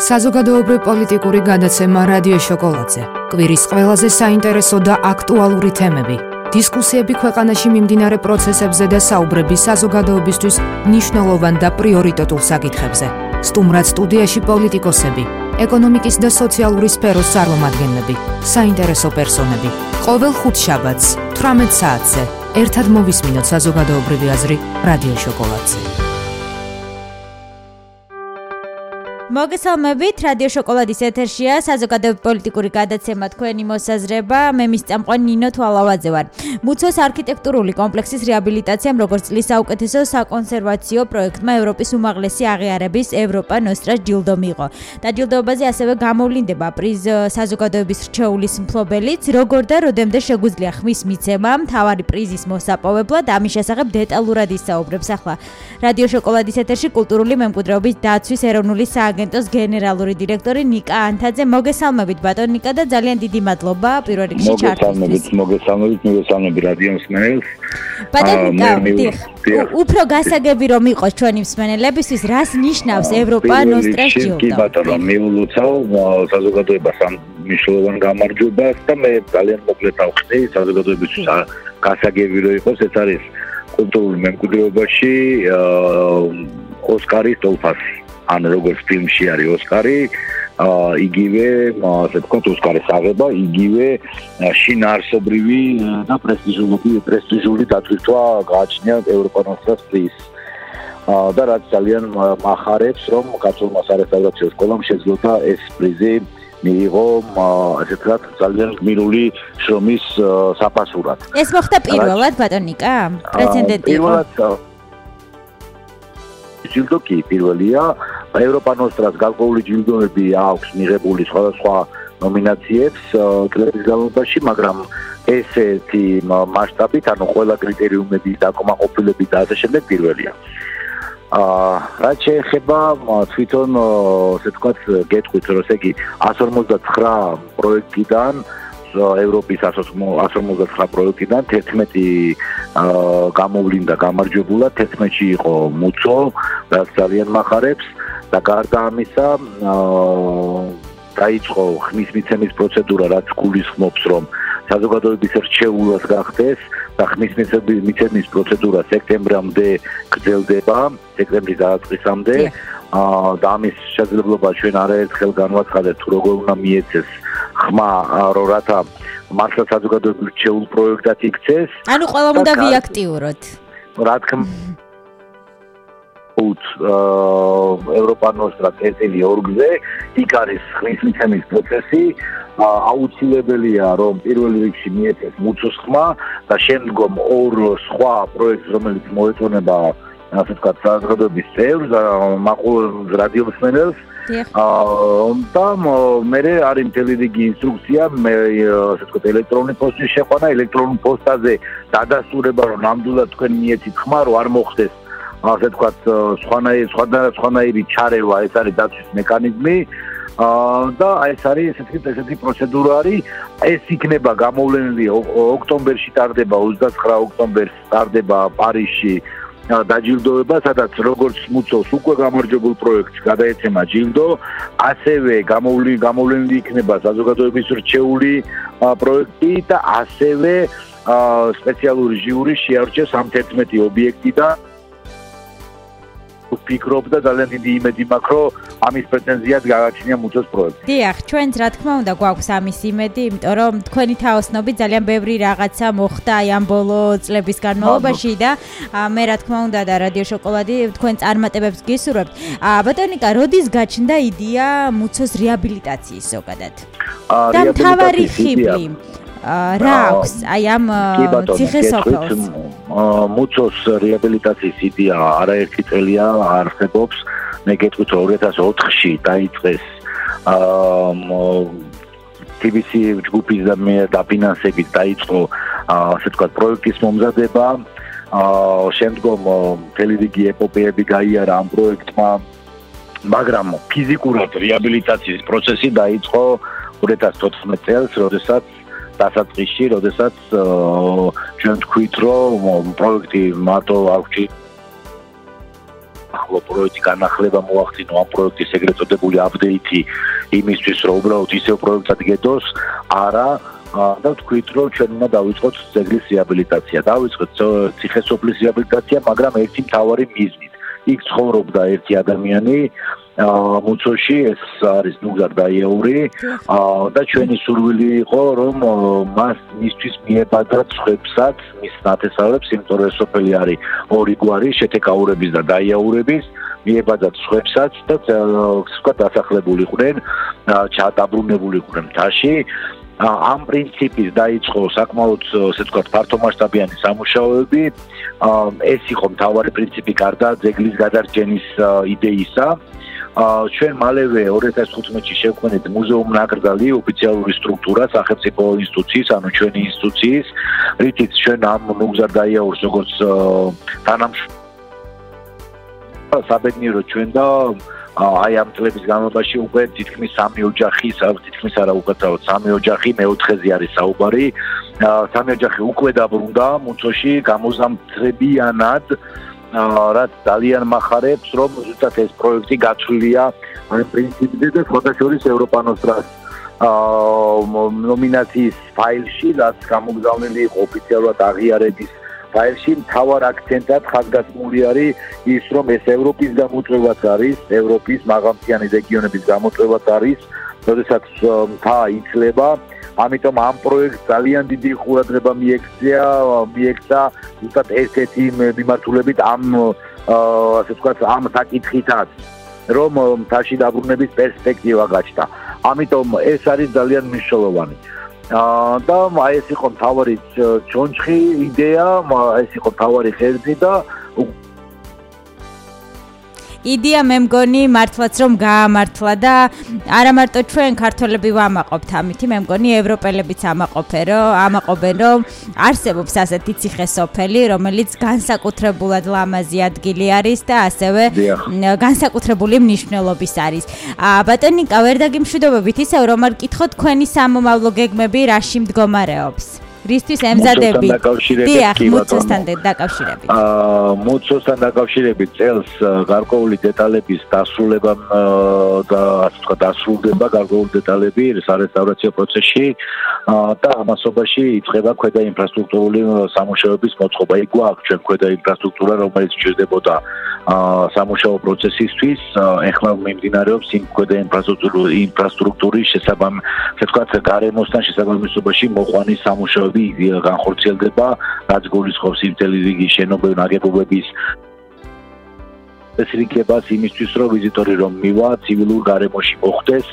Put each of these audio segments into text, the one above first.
საზოგადოებრივ პოლიტიკური გადაცემა რადიო შოკოლადზე. კვირის ყველაზე საინტერესო და აქტუალური თემები. დისკუსიები ქვეყანაში მიმდინარე პროცესებზე და საუბრები საზოგადოებისთვის მნიშვნელოვან და პრიორიტეტულ საკითხებზე. სტუმრად სტუდიაში პოლიტიკოსები, ეკონომიკის და სოციალური სფეროს წარმომადგენლები, საინტერესო პერსონები. ყოველ ხუთშაბათს 18 საათზე ერთად მოვისმინოთ საზოგადოებრივი აზრი რადიო შოკოლადზე. მოგესალმებით, რადიო შოკოლადის ეთერშია საზოგადოებრივი პოლიტიკური გადაცემა თქვენი მოსაზრება. მე მის წამყვანი ნინო თვალავაძე ვარ. მუცოს არქიტექტურული კომპლექსის რეაბილიტაციამ როგორც წლის საუკეთესო საკონსერვაციო პროექტმა ევროპის უმაღლესი აღიარების ევროპა ნოსტრას ჯილდო მიიღო. დაჯილდოებაზე ასევე გამოვლინდება პრიზ საზოგადოების რჩეულის მფლობელიც, როგორ და როდემდე შეგვიძლია ხმის მიცემა, მთავარი პრიზის მოსაპოვებლად, ამის შესახებ დეტალურად ისაუბრებს ახლა. რადიო შოკოლადის ეთერში კულტურული მემკვიდრეობის დაცვის ეროვნული სააგენტო აგენტოს გენერალური დირექტორი ნიკა ანთაძე. მოგესალმებით ბატონ ნიკა და ძალიან დიდი მადლობა პირველ რიგში ჩართვისთვის. მოგესალმებით, მოგესალმებით, რადიო მსმენელს. ბატონ ნიკა, უფრო გასაგები რომ იყოს ჩვენი მსმენელებისთვის, რას ნიშნავს ევროპა ნოსტრას ჯილდო? კი ბატონო, მიულოცავ საზოგადოებას ამ მნიშვნელოვან გამარჯვებას და მე ძალიან მოკლედ ავხსნი საზოგადოებისთვის გასაგები რომ იყოს, ეს არის კულტურულ მემკვიდრეობაში ოსკარის ტოლფასი. ან როგორც ფილმში არის ოსკარი, აა იგივე, ასე ვთქვათ, ოსკარის აღება, იგივე შინაარსობრივი და პრესტიჟული პრესტიჟული დათვისვა გააჩნია ევროპანოსტრას პრიზს. აა და რაც ძალიან מחარებს, რომ კაცოლმა სარესტავრაციო სკოლამ შეძლო ეს პრიზი მიიღო ასე ვთქვათ ძალიან გმირული შრომის საფასურად. ეს მოხდა პირველად ბატონიკა? პრეცედენტი იყო. პირველად ჯილდო კი პირველია ევროპანოსტრას გარკვეული ჯილდოები აქვს მიღებული სხვადასხვა ნომინაციებს კლუბის განმავლობაში მაგრამ ესეთი მასშტაბით ანუ ყველა კრიტერიუმები და კომაყოფილები და ასე შემდეგ პირველია. აა რაც შეეხება თვითონ ასე თქვა გეტყვით რომ ესე იგი 159 პროექტიდან ევროპის 159 პროექტიდან 11 გამოვლინდა გამარჯვებულად 11-ში იყო მუცო რაც ძალიან מחარებს და გარდა ამისა დაიწყო ხმის მიცემის პროცედურა რაც გულისხმობს რომ საზოგადოების რჩეულას გახდეს და ხმის მიცემის პროცედურა სექტემბრამდე გრძელდება სექტემბრის დაწყისამდე და ამის შესაძლებლობა ჩვენ არაერთხელ განვაცხადებთ თუ როგორ უნდა მიეცეს ხმა რო რათა მართლა საზოგადოებრივ შეულ პროექტად იქცეს. ანუ ყველა უნდა ვიაქტიუროთ. რა თქმა უნდა ევროპანოს სტრატეგიული ორგზე იქ არის ხმისმიცემის პროცესი. აუცილებელია რომ პირველ რიგში მიეცეს მუცოს ხმა და შემდგომ ორ სხვა პროექტს რომელიც მოეწონება ასე ვთქვათ საზოგადოების წევრს მაყურებელს რადიოსმენელს და მე არის მთელი რიგი ინსტრუქცია მე ასე ვთქვათ ელექტრონული პოსტის შეყვანა ელექტრონულ პოსტაზე დადასტურება რომ ნამდვილად თქვენ მიეცით ხმა რომ არ მოხდეს ასე ვთქვათ სხვანაირი სხვადასხვანაირი ჩარევა ეს არის დაცვის მექანიზმი. და ეს არის ესეთი ესეთი პროცედურა არის. ეს იქნება გამოვლენილი ოქტომბერში ტარდება 29 ოქტომბერს ტარდება პარიზში დაჯილდოება, სადაც როგორც მუცოს უკვე გამარჯვებულ პროექტს გადაეცემა ჯილდო, ასევე გამოვლი გამოვლენილი იქნება საზოგადოების რჩეული პროექტი და ასევე სპეციალური ჟიური შეარჩევს ამ 11 ობიექტიდან ვფიქრობ და ძალიან დიდი იმედი მაქვს, რომ ამის პრეტენზიად გაგაჩნია მუცოს პროექტი. დიახ, ჩვენც რა თქმა უნდა გვაქვს ამის იმედი, იმიტომ რომ თქვენი თაოსნობით ძალიან ბევრი რაღაცა მოხდა აი ამ ბოლო წლების განმავლობაში და მე რა თქმა უნდა და რადიო შოკოლადი თქვენ წარმატებებს გისურვებთ. ბატონიკა, როდის გაჩნდა იდეა მუცოს რეაბილიტაციის ზოგადად? და მთავარი ხიბლი რა აქვს აი ამ ციხესოფელს? მუცოს რეაბილიტაციის იდეა არაერთი წელია არსებობს. მე გეტყვით 2004-ში დაიწყეს აა TBC ჯგუფის და მე დაფინანსებით დაიწყო ასე ვთქვათ პროექტის მომზადება. აა შემდგომ ტელევიზიი ეპოპეები გაიარა ამ პროექტმა. მაგრამ ფიზიკურად რეაბილიტაციის პროცესი დაიწყო 2014 წელს, როდესაც დასაწყისში, როდესაც ჩვენ თქვით, რომ პროექტი მარტო არ ვჭი ახლო პროექტი განახლება მოახდინო ამ პროექტის ეგრეთ წოდებული აპდეიტი იმისთვის რომ უბრალოდ ისევ პროექტად გედოს არა და თქვით რომ ჩვენ უნდა დავიწყოთ ძეგლის რეაბილიტაცია. დავიწყოთ ციხესოფლის რეაბილიტაცია მაგრამ ერთი მთავარი მიზნით. იქ ცხოვრობდა ერთი ადამიანი მუცოში ეს არის ნუგარ დაიაური და ჩვენი სურვილი იყო რომ მას მისთვის მიებადათ ხვებსაც მის ნათესავებს იმიტომ რომ სოფელი არის ორი გვარი შეთეკაურების და დაიაურების. მიებადათ ხვებსაც და სხვა დასახლებულიყვნენ ჩაატაბრუნებულიყვნენ მთაში ამ პრინციპის დაიწყო საკმაოდ ესე ვთქვათ ფართომასშტაბიანი სამუშაოები. ეს იყო მთავარი პრინციპი გარდა ძეგლის გადარჩენის იდეისა ჩვენ მალევე 2015-ში შევქმნით მუზეუმ ნაკრძალი ოფიციალური სტრუქტურა სახელმწიფო ინსტიტუციის, ანუ ჩვენი ინსტიტუციის, რითიც ჩვენ ამ ნუგზარ დაიაურს როგორც თანამშრომლ საბედნიერო ჩვენ და აი ამ წლების განმავლობაში უკვე თითქმის სამი ოჯახი, თითქმის არა უკეთაოდ სამი ოჯახი მეოთხეზე არის საუბარი. სამი ოჯახი უკვე დაბრუნდა მუცოში გამოზამთრებიანად რაც ძალიან מחარებს, რომ ზუსტად ეს პროექტი გაცვლილია ამ პრინციპზე და ფოტოშორის ევროპანოსტრას აა ნომინაციის ფაილში, რაც გამოგზავნილი იყო ოფიციალურად აღიარების ფაილში, თავარ აქცენტად ხაზგასმული არის ის, რომ ეს ევროპის გამოწვევაც არის, ევროპის მაღალმთიანი რეგიონების გამოწვევაც არის, როდესაც მთა იწლება ამიტომ ამ პროექტს ძალიან დიდი ყურადღება მიექცია, მიექცა უბრალოდ ესეთი მიმართულებით ამ ასე ვთქვათ, ამ საკითხითაც, რომ მთაში დაბრუნების პერსპექტივა გაჩნდა. ამიტომ ეს არის ძალიან მნიშვნელოვანი. აა და აი ეს იყო თავარი ჩონჩხი იდეა, ეს იყო თავარი ხერხი და იდეა მე მგონი მართლაც რომ გაამართლა და არა მარტო ჩვენ ქართველები ვამაყობთ ამითი მე მგონი ევროპელებიც ამაყობენ რომ ამაყობენ რომ არსებობს ასეთი ციხესოფელი რომელიც განსაკუთრებულად ლამაზი ადგილი არის და ასევე განსაკუთრებული მნიშვნელობის არის. ბატონიკა ვერ დაგიმშვიდობებით ისევ რომ არ კითხოთ თქვენი სამომავლო გეგმები რაში მდგომარეობს რისთვის ემზადები? დიახ, მოცოსთან დაკავშირებით. აა, მოცოსთან დაკავშირებით წელს გარკვეული დეტალების დასრულება და ასე თქვა დასრულდება გარკვეული დეტალები სარესტავრაციო პროცესში და ამასობაში იწყება ქვედა ინფრასტრუქტურული სამუშაოების მოწყობა. იქ გვაქვს ჩვენ ქვედა ინფრასტრუქტურა, რომელიც ჭირდებოდა სამუშაო პროცესისთვის ეხლა მიმდინარეობს იმ ქვედა ინფრასტრუქტურის შესაბამ, ასე ვთქვათ, გარემოსთან შესაბამისობაში მოყვანის სამუშაოები განხორციელდება, რაც გულისხმობს იმ ტელევიზიის შენობები ნაგებობების ეს რიგებას იმისთვის რომ ვიზიტორი რომ მივა ცივილურ გარემოში მოხდეს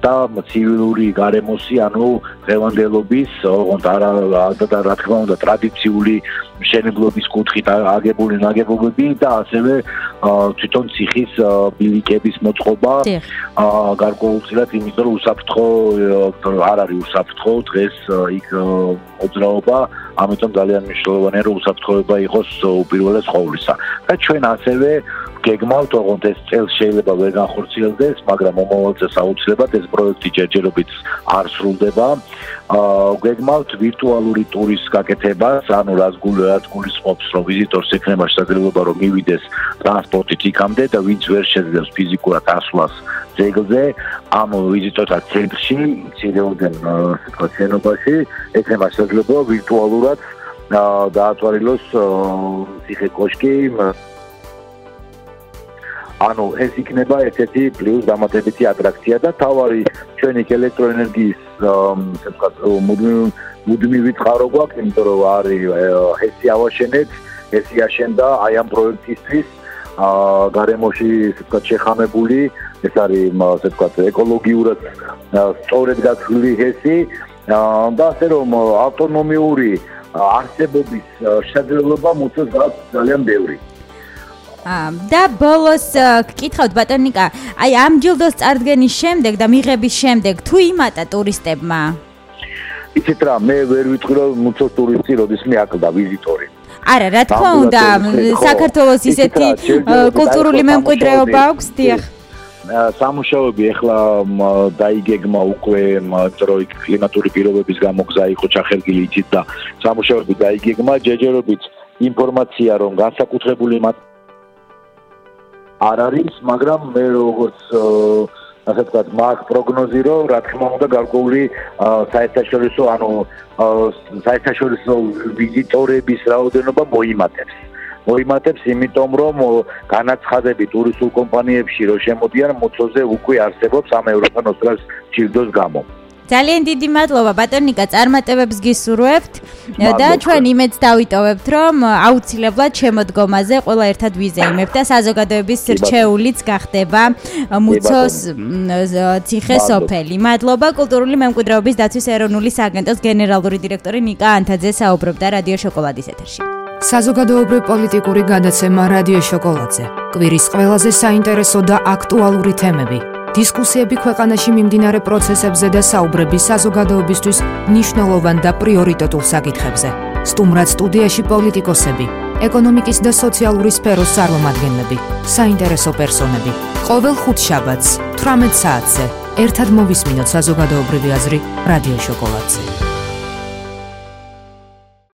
და ცივილური გარემოსი, ანუ დღევანდელობის, ოღონდ არა და რა თქმა უნდა ტრადიციული მშენებლობის კუთხით აგებული ნაგებობები და ასევე თვითონ ციხის ბილიკების მოწყობა. გარკვეულწილად იმიტომ რომ უსაფრთხო არ არის უსაფრთხო დღეს იქ მოძრაობა, ამიტომ ძალიან მნიშვნელოვანია რომ უსაფრთხოება იყოს უპირველეს ყოვლისა. და ჩვენ ასევე გეგმავთ, ოღონდ ეს წელს შეიძლება ვერ განხორციელდეს, მაგრამ მომავალ წელს აუცილებლად ეს პროექტი ჯერჯერობით არ სრულდება. აა გეგმავთ ვირტუალური ტურის გაკეთებას, ანუ რაც გულისხმობს, რომ ვიზიტორს ექნება შესაძლებლობა რომ მივიდეს ტრანსპორტით იქამდე და ვინც ვერ შეძლებს ფიზიკურად ასვლას ძეგლზე, ამ ვიზიტორთა ცენტრში, ცირეოდენ თქვა შენობაში, ექნება შესაძლებლობა ვირტუალურად დაათვალილოს ციხე კოშკი ანუ ეს იქნება ესეთი პლუს დამატებითი ატრაქცია და თავარი ჩვენი ელექტროენერგიის ასე ვთქვათ მუდმივი წყარო გვაქვს იმიტომ რომ არის ესე ავაშენეთ ესე აშენდა აი ამ პროექტისთვის აა გარემოში ასე ვთქვათ შეხამებული ეს არის ასე ვთქვათ ეკოლოგიურად სწორედ გაცვლილი ჰესი და ასე რომ ავტონომიური არსებობის შესაძლებლობა მოწოს ძალიან ბევრი. და ბოლოს გკითხავთ ბატონიკა, აი ამ ჯილდოს წარდგენის შემდეგ და მიღების შემდეგ თუ იმატა ტურისტებმა? იცით რა, მე ვერ ვიტყვი რომ მუცოს ტურისტი როდის მეაკლდა ვიზიტორი. არა, რა თქმა უნდა, საქართველოს ისეთი კულტურული მემკვიდრეობა აქვს, დიახ. სამუშაოები ახლა დაიგეგმა უკვე დროი კლიმატური პირობების გამო გზა იყო ჩახერგილი იცით და სამუშაოები დაიგეგმა ჯერჯერობით ინფორმაცია რომ განსაკუთრებული არ არის, მაგრამ მე როგორც ასე ვთქვათ, მაგ პროგნოზირო, რა თქმა უნდა, გარკვეული საერთაშორისო, ანუ საერთაშორისო ვიზიტორების რაოდენობა მოიმატებს. მოიმატებს, იმიტომ რომ განაცხადები ტურისტულ კომპანიებში რო შემოდიან, მოცოზე უკვე არსებობს ამ ევროპანოსტრას ჯილდოს გამო. ძალიან დიდი მადლობა. ბატონიკა წარმატებებს გისურვებთ და ჩვენ იმედს დავიტოვებთ რომ აუცილებლად შემოდგომაზე ყველა ერთად ვიზეიმებთ და საზოგადოების რჩეულიც გახდება მუცოს ციხე სოფელი. მადლობა. კულტურული მემკვიდრეობის დაცვის ეროვნული სააგენტოს გენერალური დირექტორი ნიკა ანთაძე საუბრობდა რადიო შოკოლადის ეთერში. საზოგადოებრივი პოლიტიკური გადაცემა რადიო შოკოლადზე. კვირის ყველაზე საინტერესო და აქტუალური თემები დისკუსიები ქვეყანაში მიმდინარე პროცესებზე და საუბრები საზოგადოებისთვის მნიშვნელოვან და პრიორიტეტულ საკითხებზე. სტუმრად სტუდიაში პოლიტიკოსები, ეკონომიკის და სოციალური სფეროს წარმომადგენლები, საინტერესო პერსონები. ყოველ ხუთშაბათს 18 საათზე ერთად მოვისმინოთ საზოგადოებრივი აზრი რადიო შოკოლადზე.